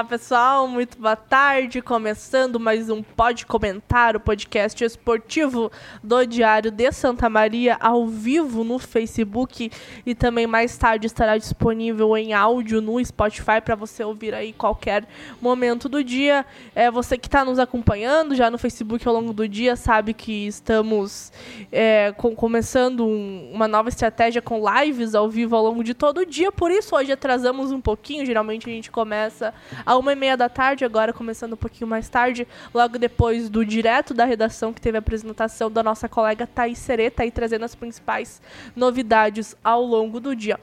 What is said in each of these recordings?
Olá, pessoal, muito boa tarde. Começando mais um Pode Comentar, o podcast esportivo do Diário de Santa Maria, ao vivo no Facebook e também mais tarde estará disponível em áudio no Spotify para você ouvir aí qualquer momento do dia. É você que está nos acompanhando já no Facebook ao longo do dia sabe que estamos é, com, começando um, uma nova estratégia com lives ao vivo ao longo de todo o dia. Por isso hoje atrasamos um pouquinho. Geralmente a gente começa a uma e meia da tarde, agora começando um pouquinho mais tarde, logo depois do direto da redação, que teve a apresentação da nossa colega Thaís Sereta, aí trazendo as principais novidades ao longo do dia.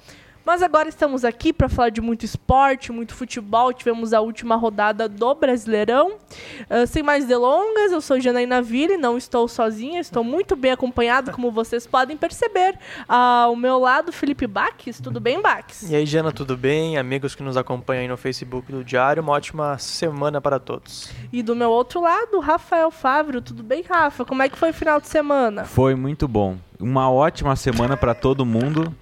Mas agora estamos aqui para falar de muito esporte, muito futebol. Tivemos a última rodada do Brasileirão. Uh, sem mais delongas, eu sou Janaína Ville, não estou sozinha, estou muito bem acompanhado, como vocês podem perceber. Ao meu lado, Felipe Baques. Tudo bem, Baques? E aí, Jana, tudo bem? Amigos que nos acompanham aí no Facebook do Diário, uma ótima semana para todos. E do meu outro lado, Rafael Fávero. Tudo bem, Rafa? Como é que foi o final de semana? Foi muito bom. Uma ótima semana para todo mundo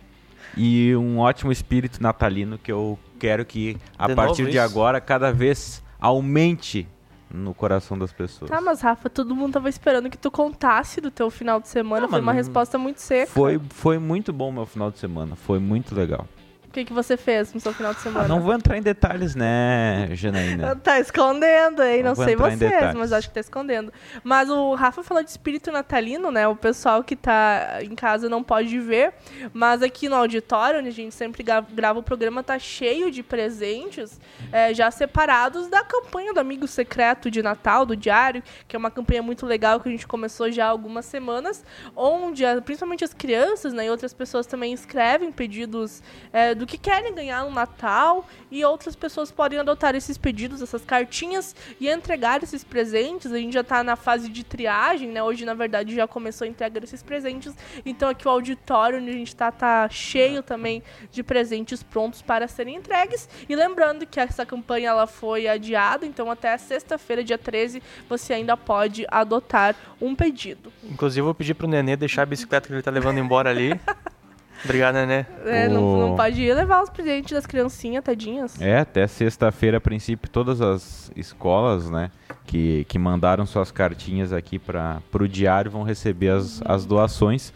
e um ótimo espírito natalino que eu quero que a De partir de isso? agora cada vez aumente no coração das pessoas. Tá, mas Rafa, todo mundo tava esperando que tu contasse do teu final de semana. Não, Foi uma não- resposta muito seca. Foi, foi muito bom meu final de semana, foi muito legal. O que, que você fez no seu final de semana? Ah, não vou entrar em detalhes, né, Janaína? Tá escondendo, hein? Não, Não sei vocês, mas acho que tá escondendo. Mas o Rafa falou de espírito natalino, né? O pessoal que tá em casa não pode ver. Mas aqui no auditório, onde a gente sempre gra- grava o programa, tá cheio de presentes é, já separados da campanha do Amigo Secreto de Natal, do Diário, que é uma campanha muito legal que a gente começou já há algumas semanas, onde principalmente as crianças né, e outras pessoas também escrevem pedidos é, do que querem ganhar no Natal e outras pessoas podem adotar esses pedidos, essas cartinhas e entregar esses presentes. A gente já está na fase de triagem, né? Hoje, na verdade, já começou a entrega desses presentes. Então aqui o auditório onde a gente está tá cheio também de presentes prontos para serem entregues. E lembrando que essa campanha ela foi adiada, então até sexta-feira, dia 13, você ainda pode adotar um pedido. Inclusive, eu vou pedir pro Nenê deixar a bicicleta que ele tá levando embora ali. Obrigado, Nenê. É, não, O- não pode ir levar os presentes das criancinhas, tadinhas. É, até sexta-feira, a princípio, todas as escolas, né, que, que mandaram suas cartinhas aqui para o diário vão receber as, as doações.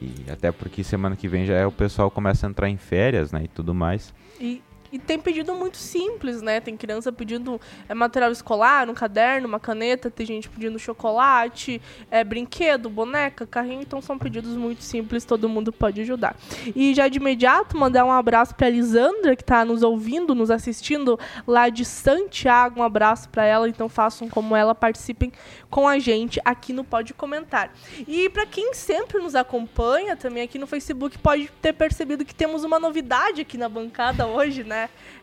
E até porque semana que vem já é o pessoal começa a entrar em férias, né, e tudo mais. E, e tem pedido muito simples, né? Tem criança pedindo é, material escolar, um caderno, uma caneta, tem gente pedindo chocolate, é, brinquedo, boneca, carrinho. Então são pedidos muito simples, todo mundo pode ajudar. E já de imediato, mandar um abraço para Elisandra, que está nos ouvindo, nos assistindo lá de Santiago. Um abraço para ela. Então façam como ela, participem com a gente aqui no Pode Comentar. E para quem sempre nos acompanha também aqui no Facebook, pode ter percebido que temos uma novidade aqui na bancada hoje, né?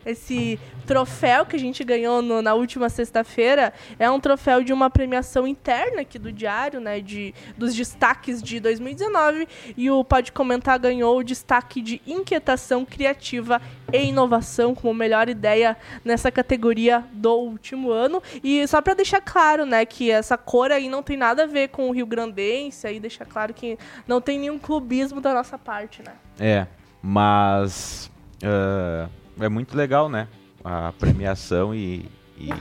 Esse troféu que a gente ganhou no- na última sexta-feira é um troféu de uma premiação interna aqui do Diário, né? De, dos destaques de 2019. E o Pode Comentar ganhou o destaque de inquietação criativa e inovação como melhor ideia nessa categoria do último ano. E só para deixar claro, né, que essa cor aí não tem nada a ver com o Rio Grandense, aí deixar claro que não tem nenhum clubismo da nossa parte, né? É, mas ah, é muito legal, né? A premiação e. e-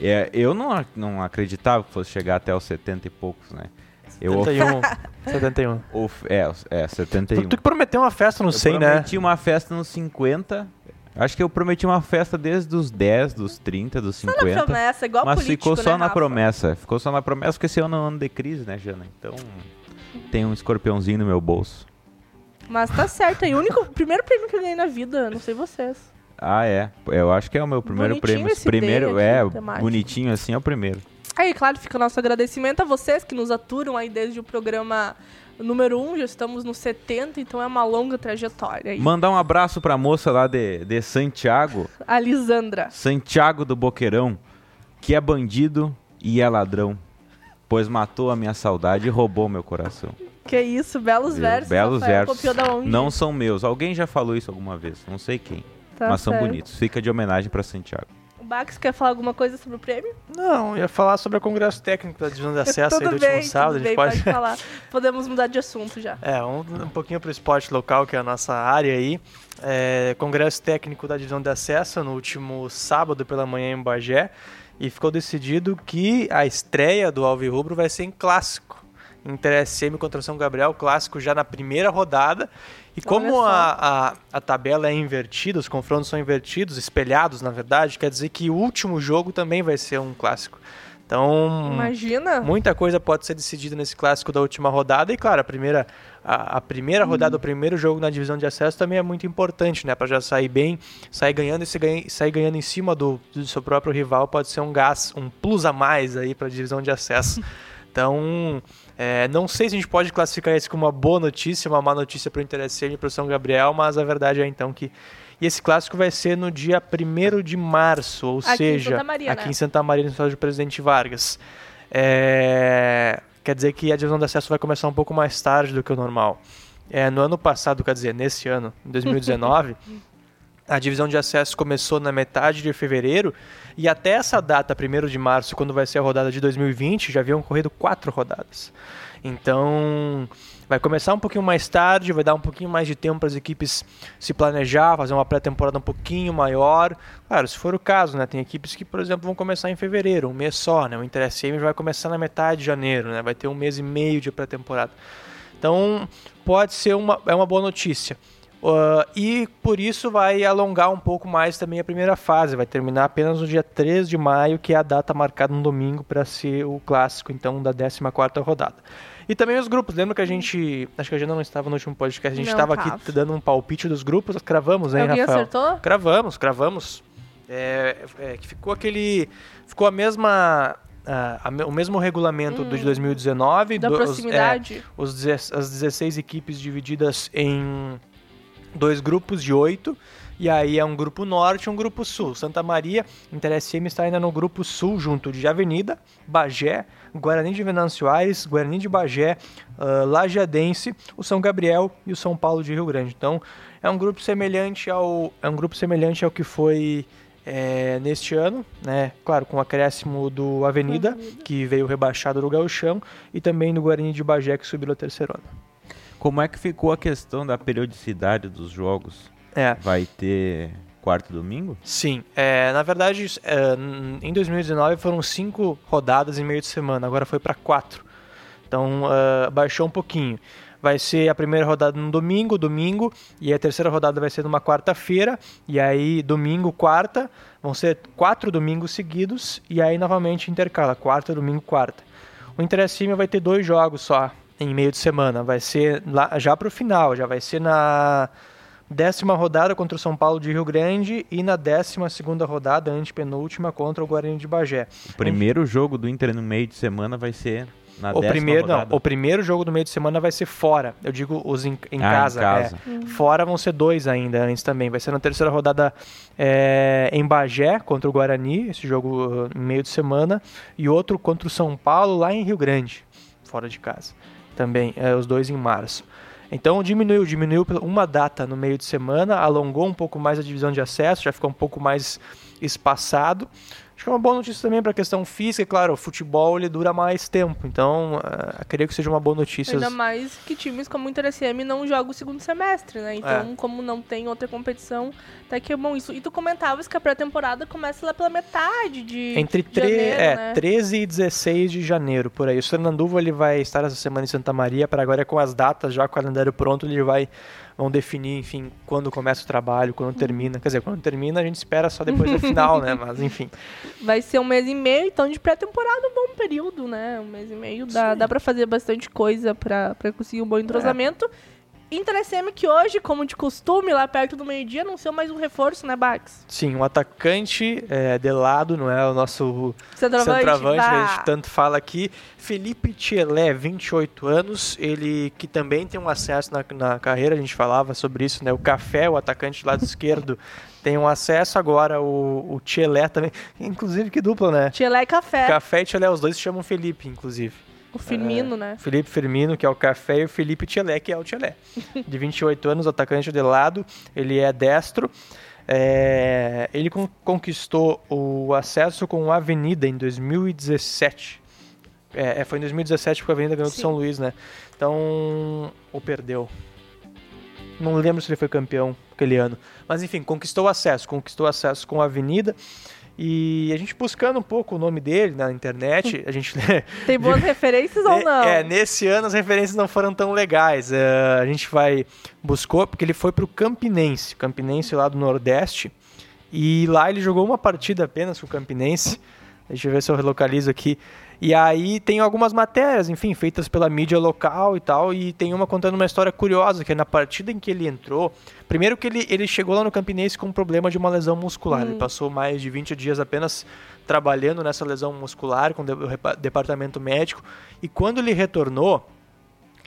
é, eu não, não acreditava que fosse chegar até os 70 e poucos, né? Eu of- 71. 71. of- é, é, 71. Tu, tu que prometeu uma festa no eu 100, né? prometi uma festa nos 50. Acho que eu prometi uma festa desde os 10, dos 30, dos Só na 50. promessa, igual mas político, ficou só né, na Rafa? promessa. Ficou só na promessa porque esse ano é um ano de crise, né, Jana? Então tem um escorpiãozinho no meu bolso. Mas tá certo aí. O único, primeiro prêmio que eu ganhei na vida, não sei vocês. Ah, é. Eu acho que é o meu primeiro Bonitinho prêmio. esse primeiro, é, temático. bonitinho assim é o primeiro. Aí, claro, fica o nosso agradecimento a vocês que nos aturam aí desde o programa número 1, já estamos no 70, então é uma longa trajetória aí. Mandar um abraço pra moça lá de, de Santiago, A Lisandra. Santiago do Boqueirão, que é bandido e é ladrão, pois matou a minha saudade e roubou meu coração. Que isso, belos Viu? versos. Belos Rafael. versos. Copiou da onde? Não são meus. Alguém já falou isso alguma vez, não sei quem, Tá mas são certo. bonitos. Fica de homenagem pra Santiago. Bax, quer falar alguma coisa sobre o prêmio? Não, ia falar sobre o Congresso Técnico da Divisão de Acesso aí do bem, último sábado. A bem, gente pode. pode falar. Podemos mudar de assunto já. É, um, um pouquinho para o esporte local, que é a nossa área aí. É, Congresso Técnico da Divisão de Acesso no último sábado pela manhã em Bagé. E ficou decidido que a estreia do Alvi Rubro vai ser em clássico. Inter SM contra São Gabriel, clássico já na primeira rodada. E como só. a, a, a tabela é invertida, os confrontos são invertidos, espelhados na verdade, quer dizer que o último jogo também vai ser um clássico. Então, Imagina. Muita coisa pode ser decidida nesse clássico da última rodada. E, claro, a primeira, a, a primeira rodada, o primeiro jogo na divisão de acesso também é muito importante, né? Para já sair bem, sair ganhando e se ganha, sair ganhando em cima do, do seu próprio rival pode ser um gás, um plus a mais aí para a divisão de acesso. Então, é, não sei se a gente pode classificar isso como uma boa notícia, uma má notícia para o Inter SM e para o São Gabriel, mas a verdade é então que e esse clássico vai ser no dia 1 de março, ou Aqui em seja, Santa Maria, aqui né? em Santa Maria, no estádio do Presidente Vargas. É, Quer dizer que a divisão de acesso vai começar um pouco mais tarde do que o normal. É, no ano passado, quer dizer, nesse ano, em 2019, a divisão de acesso começou na metade de fevereiro e até essa data, 1 de março, quando vai ser a rodada de 2020, já haviam corrido quatro rodadas. Então, vai começar um pouquinho mais tarde, vai dar um pouquinho mais de tempo para as equipes se planejar, fazer uma pré-temporada um pouquinho maior. Claro, se for o caso, né? Tem equipes que, por exemplo, vão começar em fevereiro, um mês só, né? O Inter SM vai começar na metade de janeiro, né? Vai ter um mês e meio de pré-temporada. Então, pode ser uma, é uma boa notícia. Uh, e por isso vai alongar um pouco mais também a primeira fase. Vai terminar apenas no dia 3 de maio, que é a data marcada no domingo para ser o clássico, então, da 14 rodada. E também os grupos. Lembra que a gente. Acho que a Jana não estava no último podcast. A gente estava tava. aqui dando um palpite dos grupos. Cravamos, hein, Alguém Rafael? acertou? Cravamos, cravamos. É, é, que ficou aquele. Ficou a mesma. ah, o mesmo regulamento do de 2019. Hum. Da do- os- é, proximidade. os, deze- as 16 equipes divididas em dois grupos de oito. E aí é um grupo norte e um grupo sul. Santa Maria, Inter SM está ainda no grupo sul, junto de Avenida, Bagé, Guarani de Venâncio Aires, Guarani de Bagé, ah, Lajadense, o São Gabriel e o São Paulo de Rio Grande. Então é um grupo semelhante ao, é um grupo semelhante ao que foi é, neste ano, né? Claro, com o acréscimo do Avenida, Avenida. que veio rebaixado do Gauchão, e também do Guarani de Bagé, que subiu a terceira ano. Como é que ficou a questão da periodicidade dos jogos? É, Vai ter quarto e domingo? Sim, é, na verdade, é, em 2019 foram cinco rodadas em meio de semana, agora foi para quatro. Então ah, baixou um pouquinho. Vai ser a primeira rodada no domingo, domingo, e a terceira rodada vai ser numa quarta-feira, e aí domingo, quarta, vão ser quatro domingos seguidos, e aí novamente intercala, quarta, domingo, quarta. O Inter SM vai ter dois jogos só em meio de semana, vai ser lá, já para o final, já vai ser na décima rodada contra o São Paulo de Rio Grande e na décima segunda rodada, antepenúltima, contra o Guarani de Bagé. O primeiro jogo do Inter no meio de semana vai ser na O décima primeiro, não, rodada. o primeiro jogo do meio de semana vai ser fora. Eu digo os em, em Ah, em casa. casa. é. Fora vão ser dois ainda antes também. Vai ser na terceira rodada é, em Bagé contra o Guarani, esse jogo uh, em meio de semana, e outro contra o São Paulo lá em Rio Grande, fora de casa. Também, é, os dois em março. Então diminuiu, diminuiu uma data no meio de semana, alongou um pouco mais a divisão de acesso, já ficou um pouco mais espaçado. Acho que é uma boa notícia também para a questão física, claro, o futebol ele dura mais tempo, então ah, creio que seja uma boa notícia. Ainda mais que times como o Inter SM não jogam o segundo semestre, né? Então, É. como não tem outra competição, até que é bom isso. E tu comentavas que a pré-temporada começa lá pela metade de Entre tre janeiro, é, né? 13 e 16 de janeiro, por aí. O Fernanduva ele vai estar essa semana em Santa Maria, para agora com as datas já, com o calendário pronto, ele vai vão definir, enfim, quando começa o trabalho, quando termina. Quer dizer, quando termina a gente espera só depois do final, né? Mas enfim. Vai ser um mês e meio, então de pré-temporada um bom período, né? Um mês e meio dá, Sim. dá pra fazer bastante coisa pra, pra conseguir um bom entrosamento. Inter SM que hoje, como de costume, lá perto do meio-dia, anunciou mais um reforço, né, Bax? Sim, um atacante é, de lado, não é o nosso Centroavante, centroavante que a gente tanto fala aqui. Felipe Thielé, 28 anos, ele que também tem um acesso na, na carreira, a gente falava sobre isso, né? O Café, o atacante do lado esquerdo, tem um acesso agora, o, o Thielé também. Inclusive, que dupla, né? Tchelé e Café. Café e Thielé, os dois se chamam Felipe, inclusive. O Firmino, né? Felipe Firmino, que é o Café, e o Felipe Thielé, que é o Thielé. De 28 anos, atacante de lado, ele é destro. É, ele con- conquistou o acesso com o Avenida em 2017. É, é, foi em 2017 que o Avenida ganhou do Sim. São Luís, né? Então, ou perdeu. Não lembro se ele foi campeão aquele ano. Mas enfim, conquistou o acesso, conquistou o acesso com a Avenida. E a gente buscando um pouco o nome dele na internet, a gente Tem boas referências ou não? é, é, nesse ano as referências não foram tão legais. É, a gente vai buscou porque ele foi pro Campinense, Campinense lá do Nordeste, e lá ele jogou uma partida apenas com o Campinense. Deixa eu ver se eu relocalizo aqui. E aí tem algumas matérias, enfim, feitas pela mídia local e tal, e tem uma contando uma história curiosa, que é na partida em que ele entrou, primeiro que ele, ele chegou lá no Campinense com um problema de uma lesão muscular, ele passou mais de 20 dias apenas trabalhando nessa lesão muscular com o departamento médico, e quando ele retornou,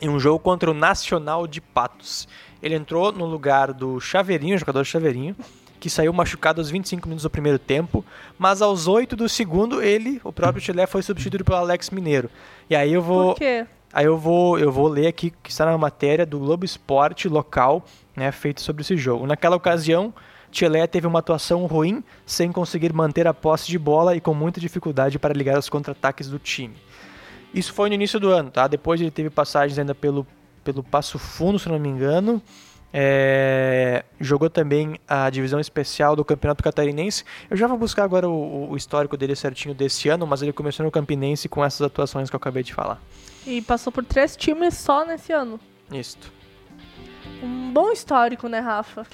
em um jogo contra o Nacional de Patos. Ele entrou no lugar do Chaveirinho, jogador Chaveirinho, que saiu machucado aos 25 minutos do primeiro tempo, mas aos 8 do segundo ele, o próprio Chile, foi substituído pelo Alex Mineiro. E aí eu vou Por quê? Aí eu vou, eu vou ler aqui que está na matéria do Globo Esporte local, né, feito sobre esse jogo. Naquela ocasião, Tchelé teve uma atuação ruim, sem conseguir manter a posse de bola e com muita dificuldade para ligar os contra-ataques do time. Isso foi no início do ano, tá? Depois ele teve passagens ainda pelo, pelo Passo Fundo, se não me engano. É, jogou também a divisão especial do Campeonato Catarinense. Eu já vou buscar agora o, o histórico dele certinho desse ano, mas ele começou no Campinense com essas atuações que eu acabei de falar. E passou por três times só nesse ano. Isto. Um bom histórico, né, Rafa?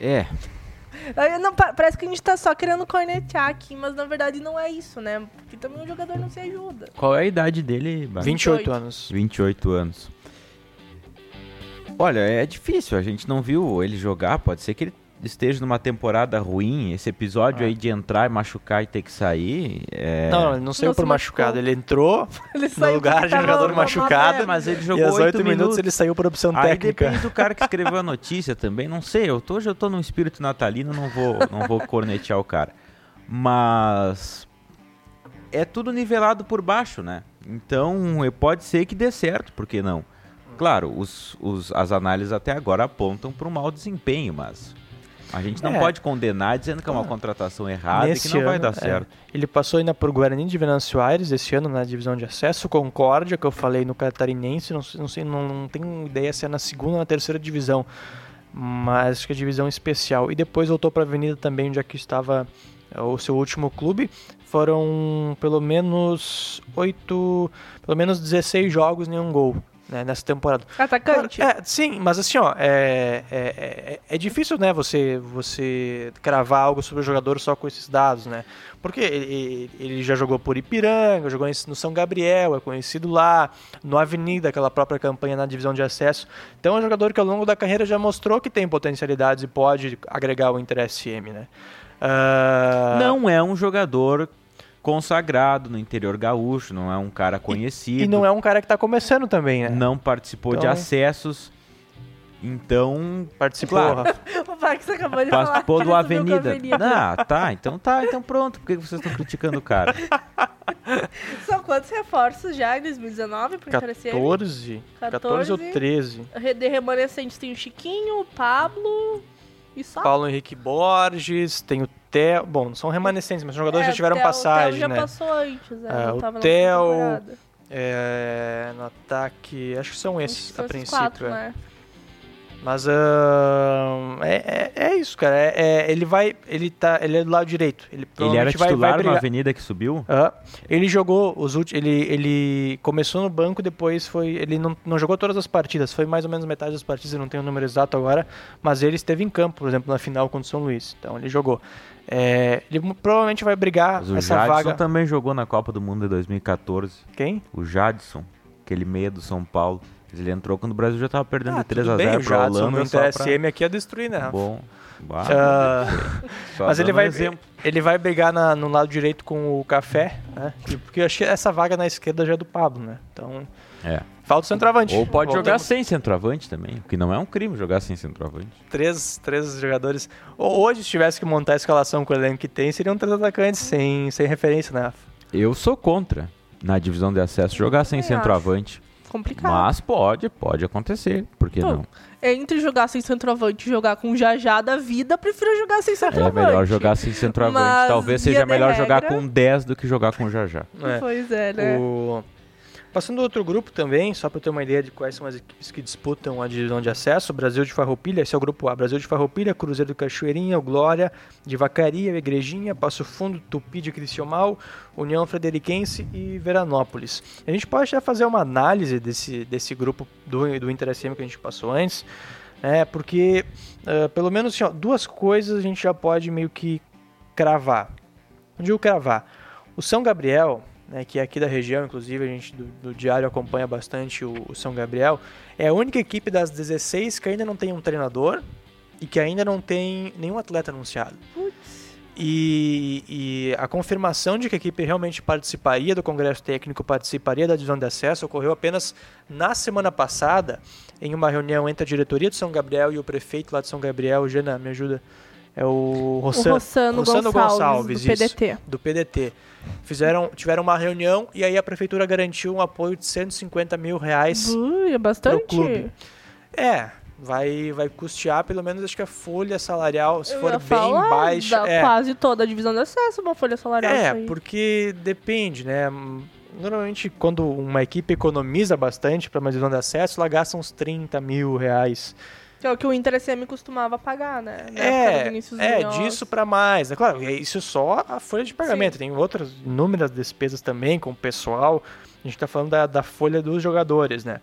É, Aí, não, pa- parece que a gente tá só querendo cornetear aqui, mas na verdade não é isso, né? Porque também o jogador não se ajuda. qual é a idade dele? Bárbara? 28 28. anos. 28 anos. Olha, é difícil, a gente não viu ele jogar, pode ser que ele esteja numa temporada ruim, esse episódio Ah. aí de entrar e machucar e ter que sair, é... Não, não, ele não saiu Não por machucado. Ele entrou Ele no saiu lugar de jogador machucado. É, mas ele e jogou aos 8 oito minutos, minutos. ele saiu por opção Aí técnica. depende do cara que escreveu a notícia também, não sei, eu tô, hoje eu tô num espírito natalino, não vou, não vou cornetear o cara. Mas é tudo nivelado por baixo, né? Então, pode ser que dê certo, por que não? Claro, os, os- as análises até agora apontam para um mau desempenho, mas a gente não É. pode condenar dizendo que é uma Ah. contratação errada e que não vai ano, dar é. certo. Ele passou ainda por Guarani de Venâncio Aires esse ano na divisão de acesso, Concórdia, que eu falei no Catarinense, não, não sei, não, não tenho ideia se é na segunda ou na terceira divisão, mas acho que é divisão especial. E depois voltou para a Avenida também, onde aqui estava é, o seu último clube. Foram pelo menos oito, pelo menos 16 jogos, nenhum gol. Né, nessa temporada. Atacante? É, sim, mas assim, ó, é, é, é, é difícil, né, você, você cravar algo sobre o jogador só com esses dados, né? Porque ele, ele já jogou por Ipiranga, jogou no São Gabriel, é conhecido lá, no Avenida, aquela própria campanha na divisão de acesso. Então é um jogador que ao longo da carreira já mostrou que tem potencialidades e pode agregar o Inter SM, né? Ah, Não é um jogador consagrado no interior gaúcho, não é um cara conhecido. E não é um cara que tá começando também, né? não participou de Então- acessos. Então, Participou, Claro. Rafa. O Max acabou de falar participou que do Avenida. Ah, tá, então tá, então pronto. Por que vocês estão criticando o cara? São quantos reforços já em 2019 pro Inter SM? 14, 14 ou 14. 13. Re- De remanescentes tem o Chiquinho, o Pablo e só. Paulo Henrique Borges, tem o Theo. Bom, não são remanescentes, mas os jogadores É, já tiveram Theo- passagem, Theo já né? passou antes? É, não o Theo. É, no ataque, acho que são esses a princípio. quatro, é. né? Mas ahn, é, é, é isso, cara. É, é- ele vai. Ele tá. Ele é do lado direito. Ele, Ele era provavelmente vai- vai titular na avenida que subiu? Aham. Ele jogou os últimos. Ele, ele começou no banco, depois foi. Ele não, não jogou todas as partidas, foi mais ou menos metade das partidas, eu não tenho o número exato agora. Mas ele esteve em campo, por exemplo, na final contra o São Luís. Então ele jogou. É, ele provavelmente vai brigar Mas o essa Jadson vaga. também jogou na Copa do Mundo de 2014. Quem? O Jadson, aquele meia do São Paulo. Ele entrou quando o Brasil já tava perdendo de 3 Ah, tudo a bem, 0 o pra Jadson Holanda. só Inter pra- aqui é destruir, né? Rafa? Bom. Bah, Ah, só mas ele vai, um ele vai brigar na- no lado direito com o Café, né? Porque eu achei essa vaga na esquerda já é do Pablo, né? Então, É. falta o centroavante. Ou pode jogar Voltamos. sem centroavante também, o que não é um crime jogar sem centroavante. três, três jogadores. Hoje, se tivesse que montar a escalação com o elenco que tem, seriam três atacantes sem, sem referência, né? Rafa? Eu sou contra, na divisão de acesso, jogar sem centroavante. complicado. Mas pode, pode acontecer. Por que Então, não? Entre jogar sem centroavante e jogar com o Jajá da vida, prefiro jogar sem É centroavante. melhor jogar sem centroavante. Mas, Talvez seja melhor jogar regra- com 10 do que jogar com Jajá. É. Pois é, né? O... Passando ao outro grupo também, só para ter uma ideia de quais são as equipes que disputam a divisão de acesso, Brasil de Farroupilha, esse é o grupo A, Brasil de Farroupilha, Cruzeiro do Cachoeirinha, Glória de Vacaria, Igrejinha, Passo Fundo, Tupi de Criciúmal, União Frederiquense e Veranópolis. A gente pode já fazer uma análise desse, desse grupo do, do Inter SM que a gente passou antes, né, porque ah, pelo menos assim, ó, duas coisas a gente já pode meio que cravar. Não digo cravar. O São Gabriel, né, que é aqui da região, inclusive a gente do, do Diário acompanha bastante o, o São Gabriel, é a única equipe das 16 que ainda não tem um treinador e que ainda não tem nenhum atleta anunciado. E, e a confirmação de que a equipe realmente participaria do Congresso Técnico, participaria da divisão de acesso, ocorreu apenas na semana passada, em uma reunião entre a diretoria de São Gabriel e o prefeito lá de São Gabriel, Jana, me ajuda, é o O Rossan, Rossano, Rossano Gonçalves, Gonçalves, do isso PDT. do PDT. Fizeram, tiveram uma reunião e aí a prefeitura garantiu um apoio de 150 mil reais. Ui, é bastante. clube. É, vai, vai custear pelo menos acho que a folha salarial, se Eu for bem baixa. dá É, quase toda a divisão de acesso, uma folha salarial. é porque depende, né? Normalmente, quando uma equipe economiza bastante para uma divisão de acesso, ela gasta uns 30 mil reais. Que é o que o Inter SM costumava pagar, né? Na É, é disso para mais. É claro, é isso só a folha de pagamento. Sim. Tem outras inúmeras despesas também com o pessoal. A gente está falando da, da folha dos jogadores, né?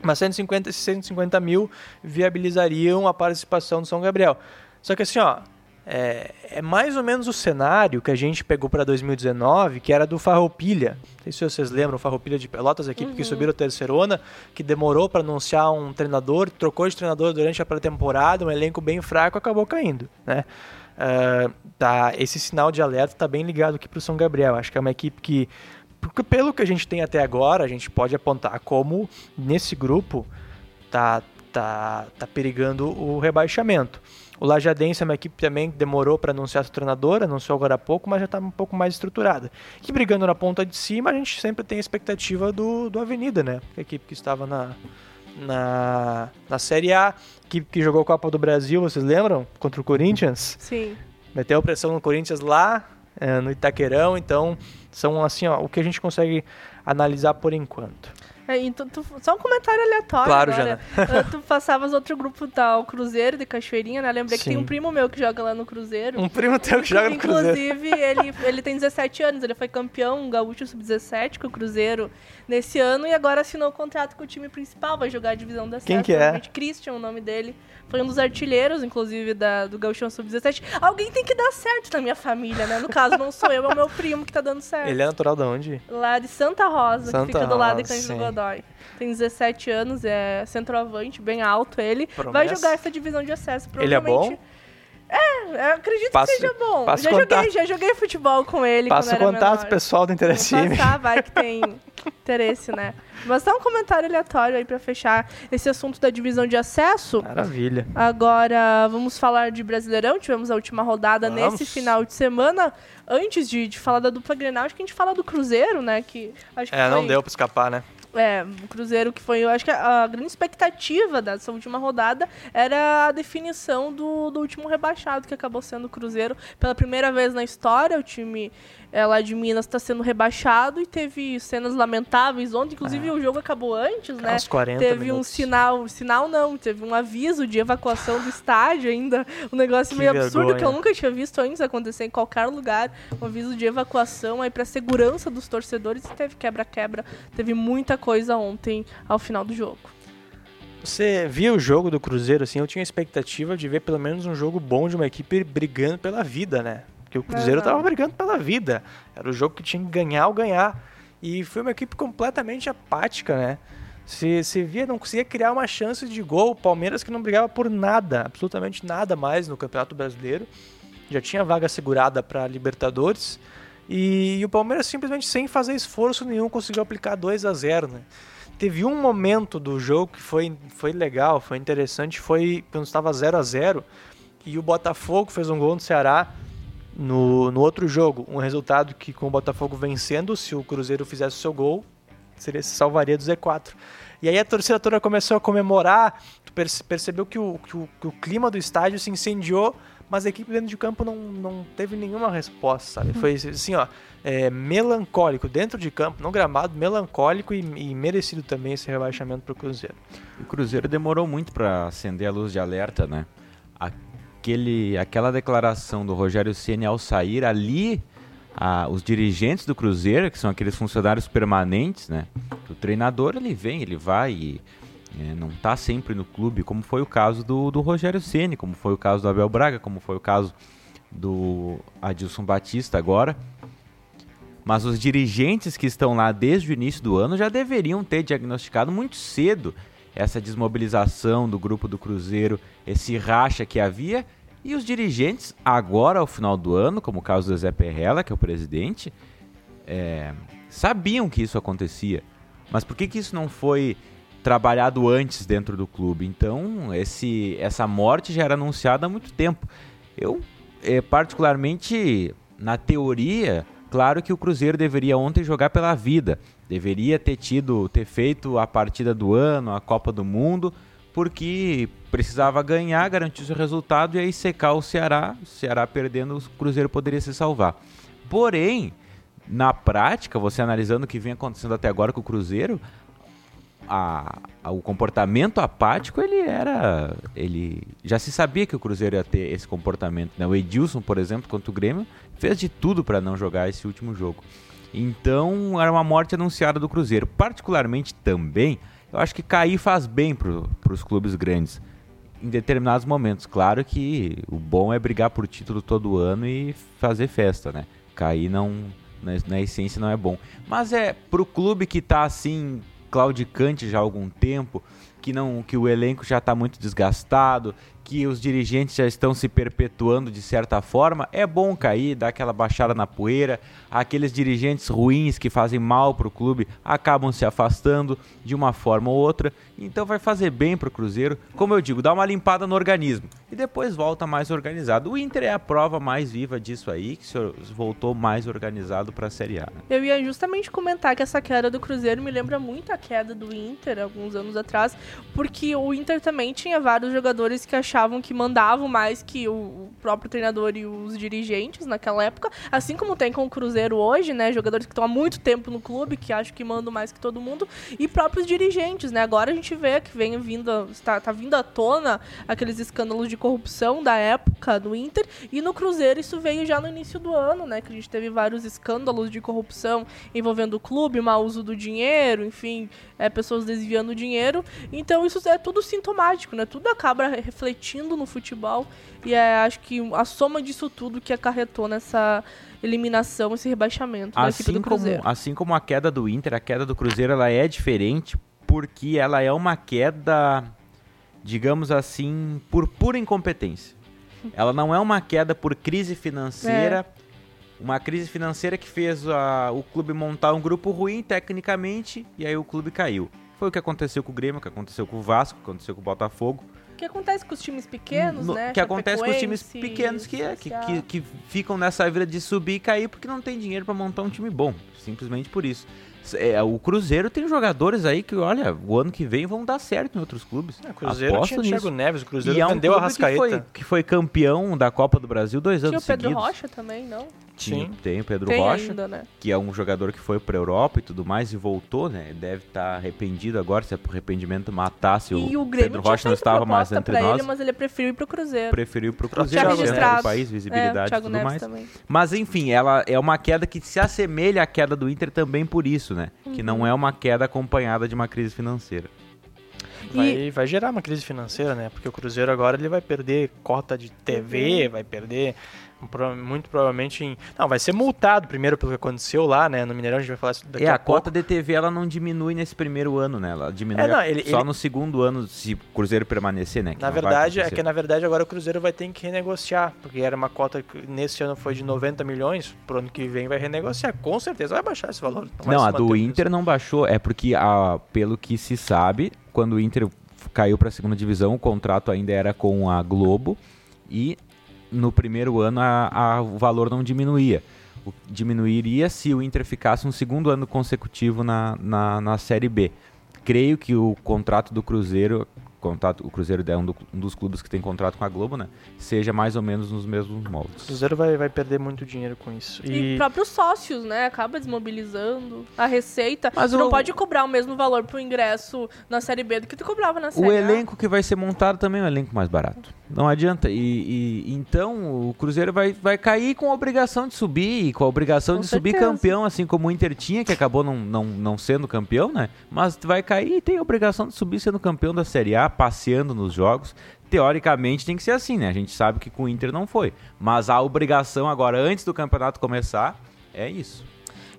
Mas 150, esses 150 mil viabilizariam a participação do São Gabriel. Só que assim, ó, é, é mais ou menos o cenário que a gente pegou para 2019, que era do Farroupilha. Não sei se vocês lembram, Farroupilha de Pelotas, a equipe que subiram a terceirona, que demorou para anunciar um treinador, trocou de treinador durante a pré-temporada, um elenco bem fraco, acabou caindo, né? Ah, tá, esse sinal de alerta está bem ligado aqui para o São Gabriel. Acho que é uma equipe que, pelo que a gente tem até agora, a gente pode apontar como nesse grupo tá, tá, tá perigando o rebaixamento. O Lajadense é uma equipe também que demorou para anunciar seu treinador, anunciou agora há pouco, mas já está um pouco mais estruturada. E brigando na ponta de cima, a gente sempre tem a expectativa do, do Avenida, né? A equipe que estava na, na, na Série A, equipe que jogou a Copa do Brasil, vocês lembram? Contra o Corinthians. Sim. Meteu pressão no Corinthians lá, eh, no Itaquerão, então são assim, ó, o que a gente consegue analisar por enquanto. É, e tu- só um comentário aleatório Claro, agora. Ah, tu passavas outro grupo tal, Cruzeiro de Cachoeirinha, né? Lembrei que tem Sim. um primo meu que joga lá no Cruzeiro. Um primo teu que joga no Cruzeiro. Inclusive, ele, ele tem 17 anos, ele foi campeão gaúcho sub-17 com o Cruzeiro nesse ano e agora assinou o contrato com o time principal, vai jogar a divisão da Quem acesso, que é? Christian, o nome dele. Foi um dos artilheiros, inclusive, da, do Gauchão Sub-17. Alguém tem que dar certo na minha família, né? No caso, não sou eu, é o meu primo que tá dando certo. Ele é natural de onde? Lá de Santa Rosa, Santa que fica do lado de Rosa, Cândido sim. Godoy. Tem 17 anos, é centroavante, bem alto ele. Vai Promessa. jogar essa divisão de acesso, Ele é provavelmente. bom? É, eu acredito Passa- que seja bom. Já joguei, já joguei futebol com ele Passa o contato menor. pessoal do Vou Interesse passar, vai que tem interesse, né? Mas só um comentário aleatório aí pra fechar esse assunto da divisão de acesso. Maravilha. Agora vamos falar de Brasileirão. Tivemos a última rodada Vamos. nesse final de semana. Antes de, de falar da dupla Grenal, acho que a gente fala do Cruzeiro, né? Que acho que É, não foi- deu pra escapar, né? É, o Cruzeiro que foi, eu acho que a, a grande expectativa dessa última rodada era a definição do, do último rebaixado, que acabou sendo o Cruzeiro. Pela primeira vez na história, o time é, lá de Minas está sendo rebaixado e teve cenas lamentáveis ontem. Inclusive, o jogo acabou antes, né? Uns 40 Teve um minutos. sinal, sinal não, teve um aviso de evacuação do estádio ainda, um negócio Que meio absurdo que eu vergonha. nunca tinha visto antes acontecer em qualquer lugar, um aviso de evacuação aí para segurança dos torcedores e teve quebra-quebra, teve muita coisa ontem ao final do jogo. Você via o jogo do Cruzeiro, assim, eu tinha expectativa de ver pelo menos um jogo bom de uma equipe brigando pela vida, né? Porque o Cruzeiro Aham. tava brigando pela vida. Era o jogo que tinha que ganhar ou ganhar. E foi uma equipe completamente apática, né? Se, se via, não conseguia criar uma chance de gol. O Palmeiras que não brigava por nada, absolutamente nada mais no Campeonato Brasileiro. Já tinha vaga segurada para Libertadores. E, o Palmeiras simplesmente sem fazer esforço nenhum conseguiu aplicar 2 a 0 né? Teve um momento do jogo que foi, foi legal, foi interessante, foi quando estava 0 a 0 e o Botafogo fez um gol no Ceará no, no outro jogo. Um resultado que com o Botafogo vencendo, se o Cruzeiro fizesse o seu gol, seria, se salvaria do Z4. E aí a torcida toda começou a comemorar, tu perce- percebeu que o, que, o, que o clima do estádio se incendiou, mas a equipe dentro de campo não, não teve nenhuma resposta, sabe? Foi assim, ó, é, melancólico dentro de campo, no gramado, melancólico e, e merecido também esse rebaixamento pro Cruzeiro. O Cruzeiro demorou muito para acender a luz de alerta, né? Aquele, aquela declaração do Rogério Ceni ao sair ali, a- os dirigentes do Cruzeiro, que são aqueles funcionários permanentes, né? O treinador ele vem, ele vai e é, não tá sempre no clube, como foi o caso do, do Rogério Ceni, como foi o caso do Abel Braga, como foi o caso do Adilson Batista agora. Mas os dirigentes que estão lá desde o início do ano já deveriam ter diagnosticado muito cedo essa desmobilização do grupo do Cruzeiro, esse racha que havia. E os dirigentes, agora ao final do ano, como o caso do Zé Perrella, que é o presidente, é, sabiam que isso acontecia. Mas por que, que isso não foi trabalhado antes dentro do clube? Então, esse, essa morte já era anunciada há muito tempo. Eu, é, particularmente, na teoria, claro que o Cruzeiro deveria ontem jogar pela vida. Deveria ter tido, ter feito a partida do ano, a Copa do Mundo, porque precisava ganhar, garantir o resultado e aí secar o Ceará. O Ceará perdendo, o Cruzeiro poderia se salvar. Porém, na prática, você analisando o que vem acontecendo até agora com o Cruzeiro, a- a- o comportamento apático ele era ele já se sabia que o Cruzeiro ia ter esse comportamento né? o Edilson por exemplo contra o Grêmio fez de tudo para não jogar esse último jogo. Então era uma morte anunciada do Cruzeiro. Particularmente também eu acho que cair faz bem para os clubes grandes em determinados momentos. Claro que o bom é brigar por título todo ano e fazer festa né? Cair não na, na essência não é bom. Mas é pro clube que tá assim claudicante já há algum tempo, que não que o elenco já está muito desgastado, que os dirigentes já estão se perpetuando de certa forma, é bom cair, dar aquela baixada na poeira. Aqueles dirigentes ruins que fazem mal para o clube acabam se afastando de uma forma ou outra, então vai fazer bem para o Cruzeiro. Como eu digo, dá uma limpada no organismo e depois volta mais organizado. O Inter é a prova mais viva disso aí, que voltou mais organizado para a Série A. né? Eu ia justamente comentar que essa queda do Cruzeiro me lembra muito a queda do Inter alguns anos atrás, porque o Inter também tinha vários jogadores que achavam que mandavam mais que o próprio treinador e os dirigentes naquela época, assim como tem com o Cruzeiro hoje, né? Jogadores que estão há muito tempo no clube, que acham que mandam mais que todo mundo, e próprios dirigentes, né? Agora a gente vê que vem vindo, está, tá vindo à tona aqueles escândalos de corrupção da época do Inter, e no Cruzeiro isso veio já no início do ano, né? Que a gente teve vários escândalos de corrupção envolvendo o clube, mau uso do dinheiro, enfim, é, pessoas desviando dinheiro. Então isso é tudo sintomático, né? Tudo acaba refletindo no futebol. E é, acho que a soma disso tudo que acarretou nessa eliminação, esse rebaixamento da equipe Assim do como, Cruzeiro. assim como a queda do Inter, a queda do Cruzeiro ela é diferente porque ela é uma queda, digamos assim, por pura incompetência. Ela não é uma queda por crise financeira, uma crise financeira que fez a- o clube montar um grupo ruim tecnicamente e aí o clube caiu. Foi o que aconteceu com o Grêmio, o que aconteceu com o Vasco, o que aconteceu com o Botafogo. O que acontece com os times pequenos, No- né? que acontece com os times pequenos que, é, que, que, que ficam nessa vida de subir e cair porque não tem dinheiro pra montar um time bom. Simplesmente por isso. É, o Cruzeiro tem jogadores aí que, olha, o ano que vem vão dar certo em outros clubes. É, o Cruzeiro Aposto tinha o Thiago nisso. Neves, o Cruzeiro E é um vendeu a clube que Rascaeta. foi, que foi campeão da Copa do Brasil dois Tinha o anos Pedro seguidos. Rocha também, não? Tinha, Sim. tem o Pedro Tem Rocha, ainda, né? que é um jogador que foi pra Europa e tudo mais e voltou, né? Deve estar arrependido agora, se é por arrependimento matasse E o, o Grêmio Pedro tinha Rocha não estava mais entre nós. ele, mas ele preferiu ir pro Cruzeiro. Preferiu pro Próprio Cruzeiro, Thiago né, país, É, o visibilidade e Thiago tudo Neves mais. também. Mas enfim, ela é uma queda que se assemelha à queda do Inter também por isso, né? Que Uhum. não é uma queda acompanhada de uma crise financeira. Vai, vai gerar uma crise financeira, né? Porque o Cruzeiro agora ele vai perder cota de TV, vai perder muito provavelmente em... Não, vai ser multado primeiro pelo que aconteceu lá, né? No Mineirão a gente vai falar isso daqui é, a, a pouco. cota de TV ela não diminui nesse primeiro ano, né? Ela diminui É, não, ele- só ele- no segundo ano se o Cruzeiro permanecer, né? que Na não verdade, é que na verdade agora o Cruzeiro vai ter que renegociar, porque era uma cota que nesse ano foi de 90 milhões, pro ano que vem vai renegociar, com certeza vai baixar esse valor. Não, se a do Inter não baixou, é porque, a, pelo que se sabe, quando o Inter caiu para a segunda divisão, o contrato ainda era com a Globo e no primeiro ano a, a- o valor não diminuía. o- diminuiria se o Inter ficasse um segundo ano consecutivo na, na, na Série B. Creio que o contrato do Cruzeiro, contrato, o Cruzeiro é um, do- um dos clubes que tem contrato com a Globo, né? Seja mais ou menos nos mesmos O moldes. Cruzeiro vai, vai perder muito dinheiro com isso. E, E, próprios sócios, né? Acaba desmobilizando a receita. Mas tu não o- pode cobrar o mesmo valor pro ingresso na Série B do que tu cobrava na Série O A. elenco que vai ser montado também é um elenco mais barato. Não adianta. E, e- então o Cruzeiro vai, vai cair com a obrigação de subir, e com a obrigação Com de subir certeza. campeão, assim como o Inter tinha, que acabou não, não, não sendo campeão, né? Mas vai cair e tem a obrigação de subir sendo campeão da Série A, passeando nos jogos. Teoricamente tem que ser assim, né? A gente sabe que com o Inter não foi. Mas a obrigação agora, antes do campeonato começar, é isso.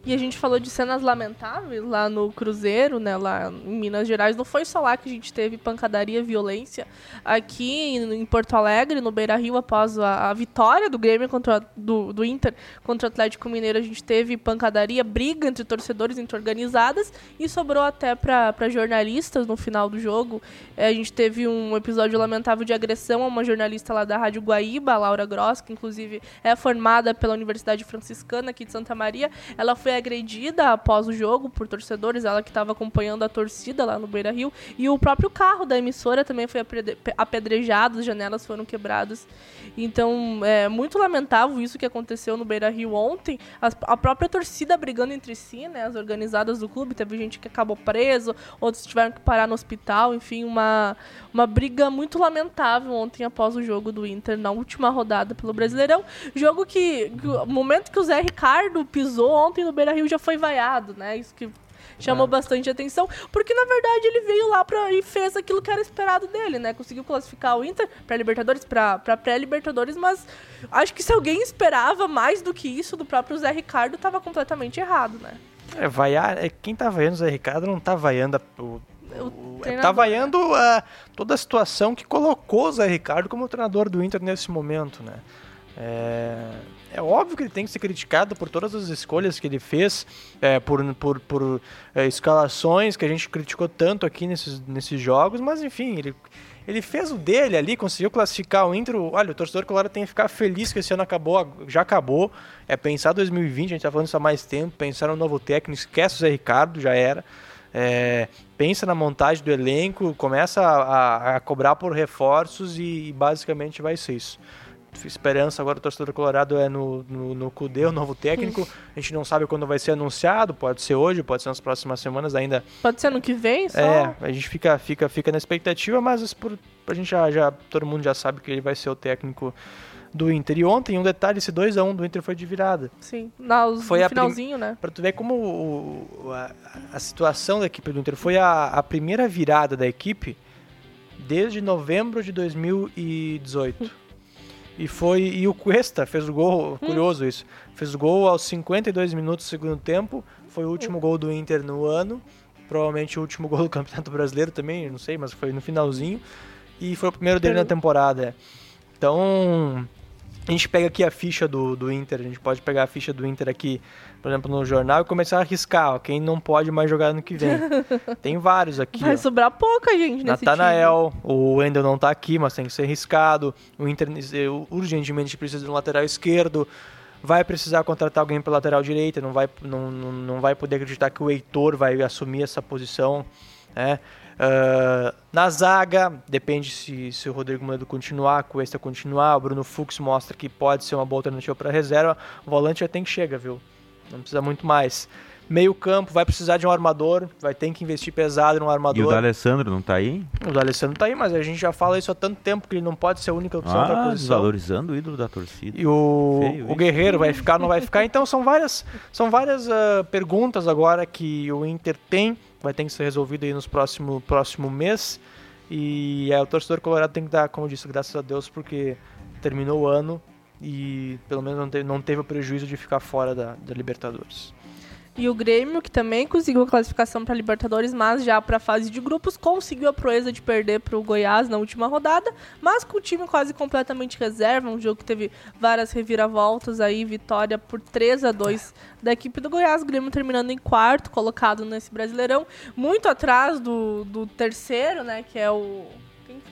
E a gente falou de cenas lamentáveis lá no Cruzeiro, né, lá em Minas Gerais. Não foi só lá que a gente teve pancadaria, violência. Aqui em Porto Alegre, no Beira-Rio, após a, a vitória do Grêmio contra do, do Inter contra o Atlético Mineiro, a gente teve pancadaria, briga entre torcedores, entre organizadas e sobrou até para jornalistas no final do jogo. É, a gente teve um episódio lamentável de agressão a uma jornalista lá da Rádio Guaíba, Laura Gross, que inclusive é formada pela Universidade Franciscana aqui de Santa Maria. Ela foi agredida após o jogo por torcedores, ela que estava acompanhando a torcida lá no Beira Rio. E o próprio carro da emissora também foi apedrejado, as janelas foram quebradas. Então, é muito lamentável isso que aconteceu no Beira Rio ontem. As- a própria torcida brigando entre si, né? As organizadas do clube. Teve gente que acabou preso, outros tiveram que parar no hospital. Enfim, uma, uma briga muito lamentável ontem após o jogo do Inter na última rodada pelo Brasileirão. Jogo que, que momento que o Zé Ricardo pisou ontem no Beira Rio já foi vaiado, né? Isso que chamou É. bastante atenção, porque na verdade ele veio lá pra, e fez aquilo que era esperado dele, né? Conseguiu classificar o Inter pra Libertadores, pra, pra pré-Libertadores, mas acho que se alguém esperava mais do que isso do próprio Zé Ricardo, tava completamente errado, né? é, vaiar, é, quem tá vaiando o Zé Ricardo não tá vaiando a- o, O o- é, tá vaiando a- toda a situação que colocou o Zé Ricardo como treinador do Inter nesse momento, né? É, é óbvio que ele tem que ser criticado por todas as escolhas que ele fez, é, por, por, por é, escalações que a gente criticou tanto aqui nesses, nesses jogos, mas enfim, ele, ele fez o dele ali, conseguiu classificar o Inter. Olha, o torcedor colorado tem que ficar feliz que esse ano acabou, já acabou. É pensar 2020, a gente tá falando isso há mais tempo, pensar no novo técnico, esquece o Zé Ricardo, já era. É, pensa na montagem do elenco, começa a, a- a cobrar por reforços e, e basicamente vai ser isso. Esperança agora do torcedor colorado é no, no, no Cudê, o novo técnico. A gente não sabe quando vai ser anunciado, pode ser hoje, pode ser nas próximas semanas ainda. Pode ser ano que vem, só. É, a gente fica, fica, fica na expectativa, mas por, a gente já, já, todo mundo já sabe que ele vai ser o técnico do Inter. E ontem, um detalhe, esse 2x1 do Inter foi de virada. Sim, no, Foi no finalzinho, né? Pra tu ver como o- a, a situação da equipe do Inter foi a, a primeira virada da equipe desde novembro de 2018. E foi e o Cuesta fez o gol, curioso isso. Fez o gol aos 52 minutos do segundo tempo, foi o último gol do Inter no ano, provavelmente o último gol do Campeonato Brasileiro também, não sei, mas foi no finalzinho. E foi o primeiro dele na temporada. é. Então, a gente pega aqui a ficha do, do Inter, a gente pode pegar a ficha do Inter aqui, por exemplo, no jornal e começar a arriscar, ó, quem não pode mais jogar ano que vem. Tem vários aqui, Vai ó. sobrar pouca gente nesse Natanael, o Wendel não tá aqui, mas tem que ser arriscado. O Inter urgentemente precisa de um lateral esquerdo. Vai precisar contratar alguém pela lateral direita, não vai, não, não, não vai poder acreditar que o Heitor vai assumir essa posição. Né? Ah, na zaga, depende se, se o Rodrigo Moledo continuar, a Cuesta continuar, o Bruno Fux mostra que pode ser uma boa alternativa para reserva. O volante já tem que chegar, viu? Não precisa muito mais. Meio campo, vai precisar de um armador, vai ter que investir pesado num armador. E o D'Alessandro não tá aí? O D'Alessandro tá aí, mas a gente já fala isso há tanto tempo que ele não pode ser a única opção Ah, posição. desvalorizando o ídolo da torcida. E o, Feio o. Guerreiro vai ficar, não vai ficar. Então são várias, são várias ah, perguntas agora que o Inter tem, vai ter que ser resolvido aí nos próximo próximo mês. E aí, o torcedor colorado tem que dar, como eu disse, graças a Deus, porque terminou o ano e pelo menos não teve, não teve o prejuízo de ficar fora da, da Libertadores. E o Grêmio, que também conseguiu a classificação para Libertadores, mas já para a fase de grupos, conseguiu a proeza de perder para o Goiás na última rodada, mas com o time quase completamente reserva, um jogo que teve várias reviravoltas aí, vitória por 3 a 2 da equipe do Goiás, o Grêmio terminando em quarto, colocado nesse Brasileirão, muito atrás do, do terceiro, né, que é o...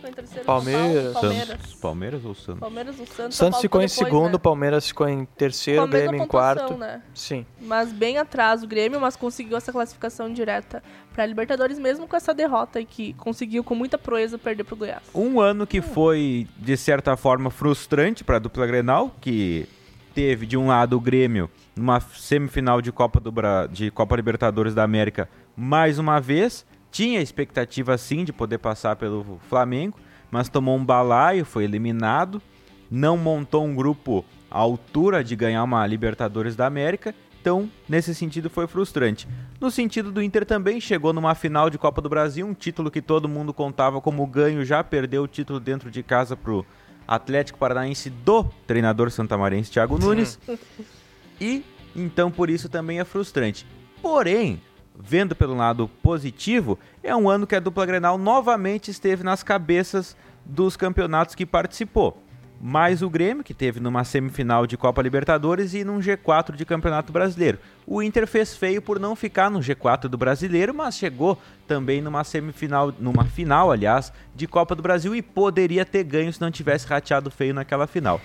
Ficou em terceiro? Palmeiras. Palmeiras. Santos, Palmeiras ou Santos? Palmeiras ou Santos. São Santos ficou em depois, segundo, né? Palmeiras ficou em terceiro, Grêmio em quarto. Né? Sim. Mas bem atrás o Grêmio, mas conseguiu essa classificação direta pra Libertadores, mesmo com essa derrota aí que conseguiu com muita proeza perder pro Goiás. Um ano que foi, de certa forma, frustrante para a dupla Grenal, que teve, de um lado, o Grêmio numa semifinal de Copa, do Bra... de Copa Libertadores da América mais uma vez. Tinha expectativa, sim, de poder passar pelo Flamengo, mas tomou um balaio, foi eliminado. Não montou um grupo à altura de ganhar uma Libertadores da América. Então, nesse sentido, foi frustrante. No sentido do Inter também, chegou numa final de Copa do Brasil, um título que todo mundo contava como ganho, já perdeu o título dentro de casa pro Atlético Paranaense do treinador santamarense Thiago Nunes. E então por isso também é frustrante. Porém, vendo pelo lado positivo, é um ano que a dupla Grenal novamente esteve nas cabeças dos campeonatos que participou. Mais o Grêmio, que teve numa semifinal de Copa Libertadores e num G4 de Campeonato Brasileiro. O Inter fez feio por não ficar no G4 do Brasileiro, mas chegou também numa semifinal, numa final, aliás, de Copa do Brasil e poderia ter ganho se não tivesse rateado feio naquela final.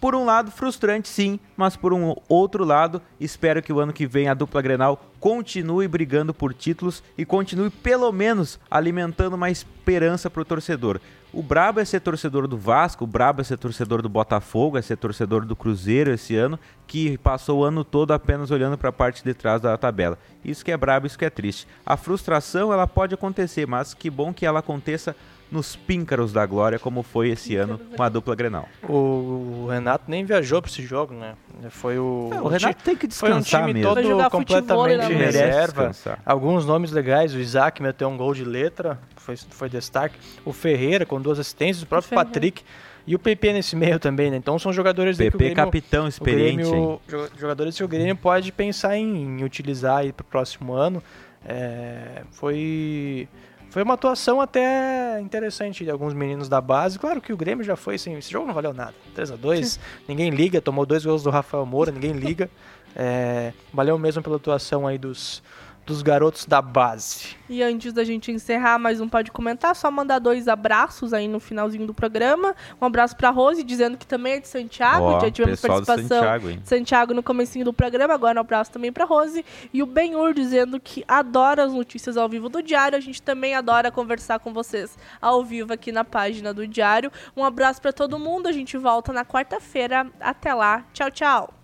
Por um lado, frustrante sim, mas por um outro lado, espero que o ano que vem a dupla Grenal continue brigando por títulos e continue pelo menos alimentando uma esperança para o torcedor. O brabo é ser torcedor do Vasco, o brabo é ser torcedor do Botafogo, é ser torcedor do Cruzeiro esse ano, que passou o ano todo apenas olhando para a parte de trás da tabela. Isso que é brabo, isso que é triste. A frustração ela pode acontecer, mas que bom que ela aconteça nos píncaros da glória, como foi esse ano com a dupla Grenal. O Renato nem viajou para esse jogo, né? Foi o. o Renato tem que Foi um descansar time mesmo. Todo futebol, completamente né, Merece reserva. descansar. Alguns nomes legais, o Isaac meteu um gol de letra, foi, foi destaque. O Ferreira com duas assistências, o próprio Ferreira. Patrick. E o PP nesse meio também, né? Então são jogadores aí que o PP Grêmio, capitão o experiente, hein? Grêmio, jo- jogadores que o Grêmio pode pensar em, em utilizar aí pro próximo ano. É, foi foi uma atuação até interessante de alguns meninos da base. Claro que o Grêmio já foi, assim, esse jogo não valeu nada. 3 a 2 ninguém liga, tomou dois gols do Rafael Moura, ninguém liga. É, valeu mesmo pela atuação aí dos, dos garotos da base. E antes da gente encerrar, mais um pode comentar, só mandar dois abraços aí no finalzinho do programa. Um abraço pra Rose, dizendo que também é de Santiago, Ó, já tivemos participação Santiago, hein? de Santiago no comecinho do programa, agora um abraço também pra Rose. E o Benhur dizendo que adora as notícias ao vivo do Diário, a gente também adora conversar com vocês ao vivo aqui na página do Diário. Um abraço pra todo mundo, a gente volta na quarta-feira. Até lá, tchau, tchau!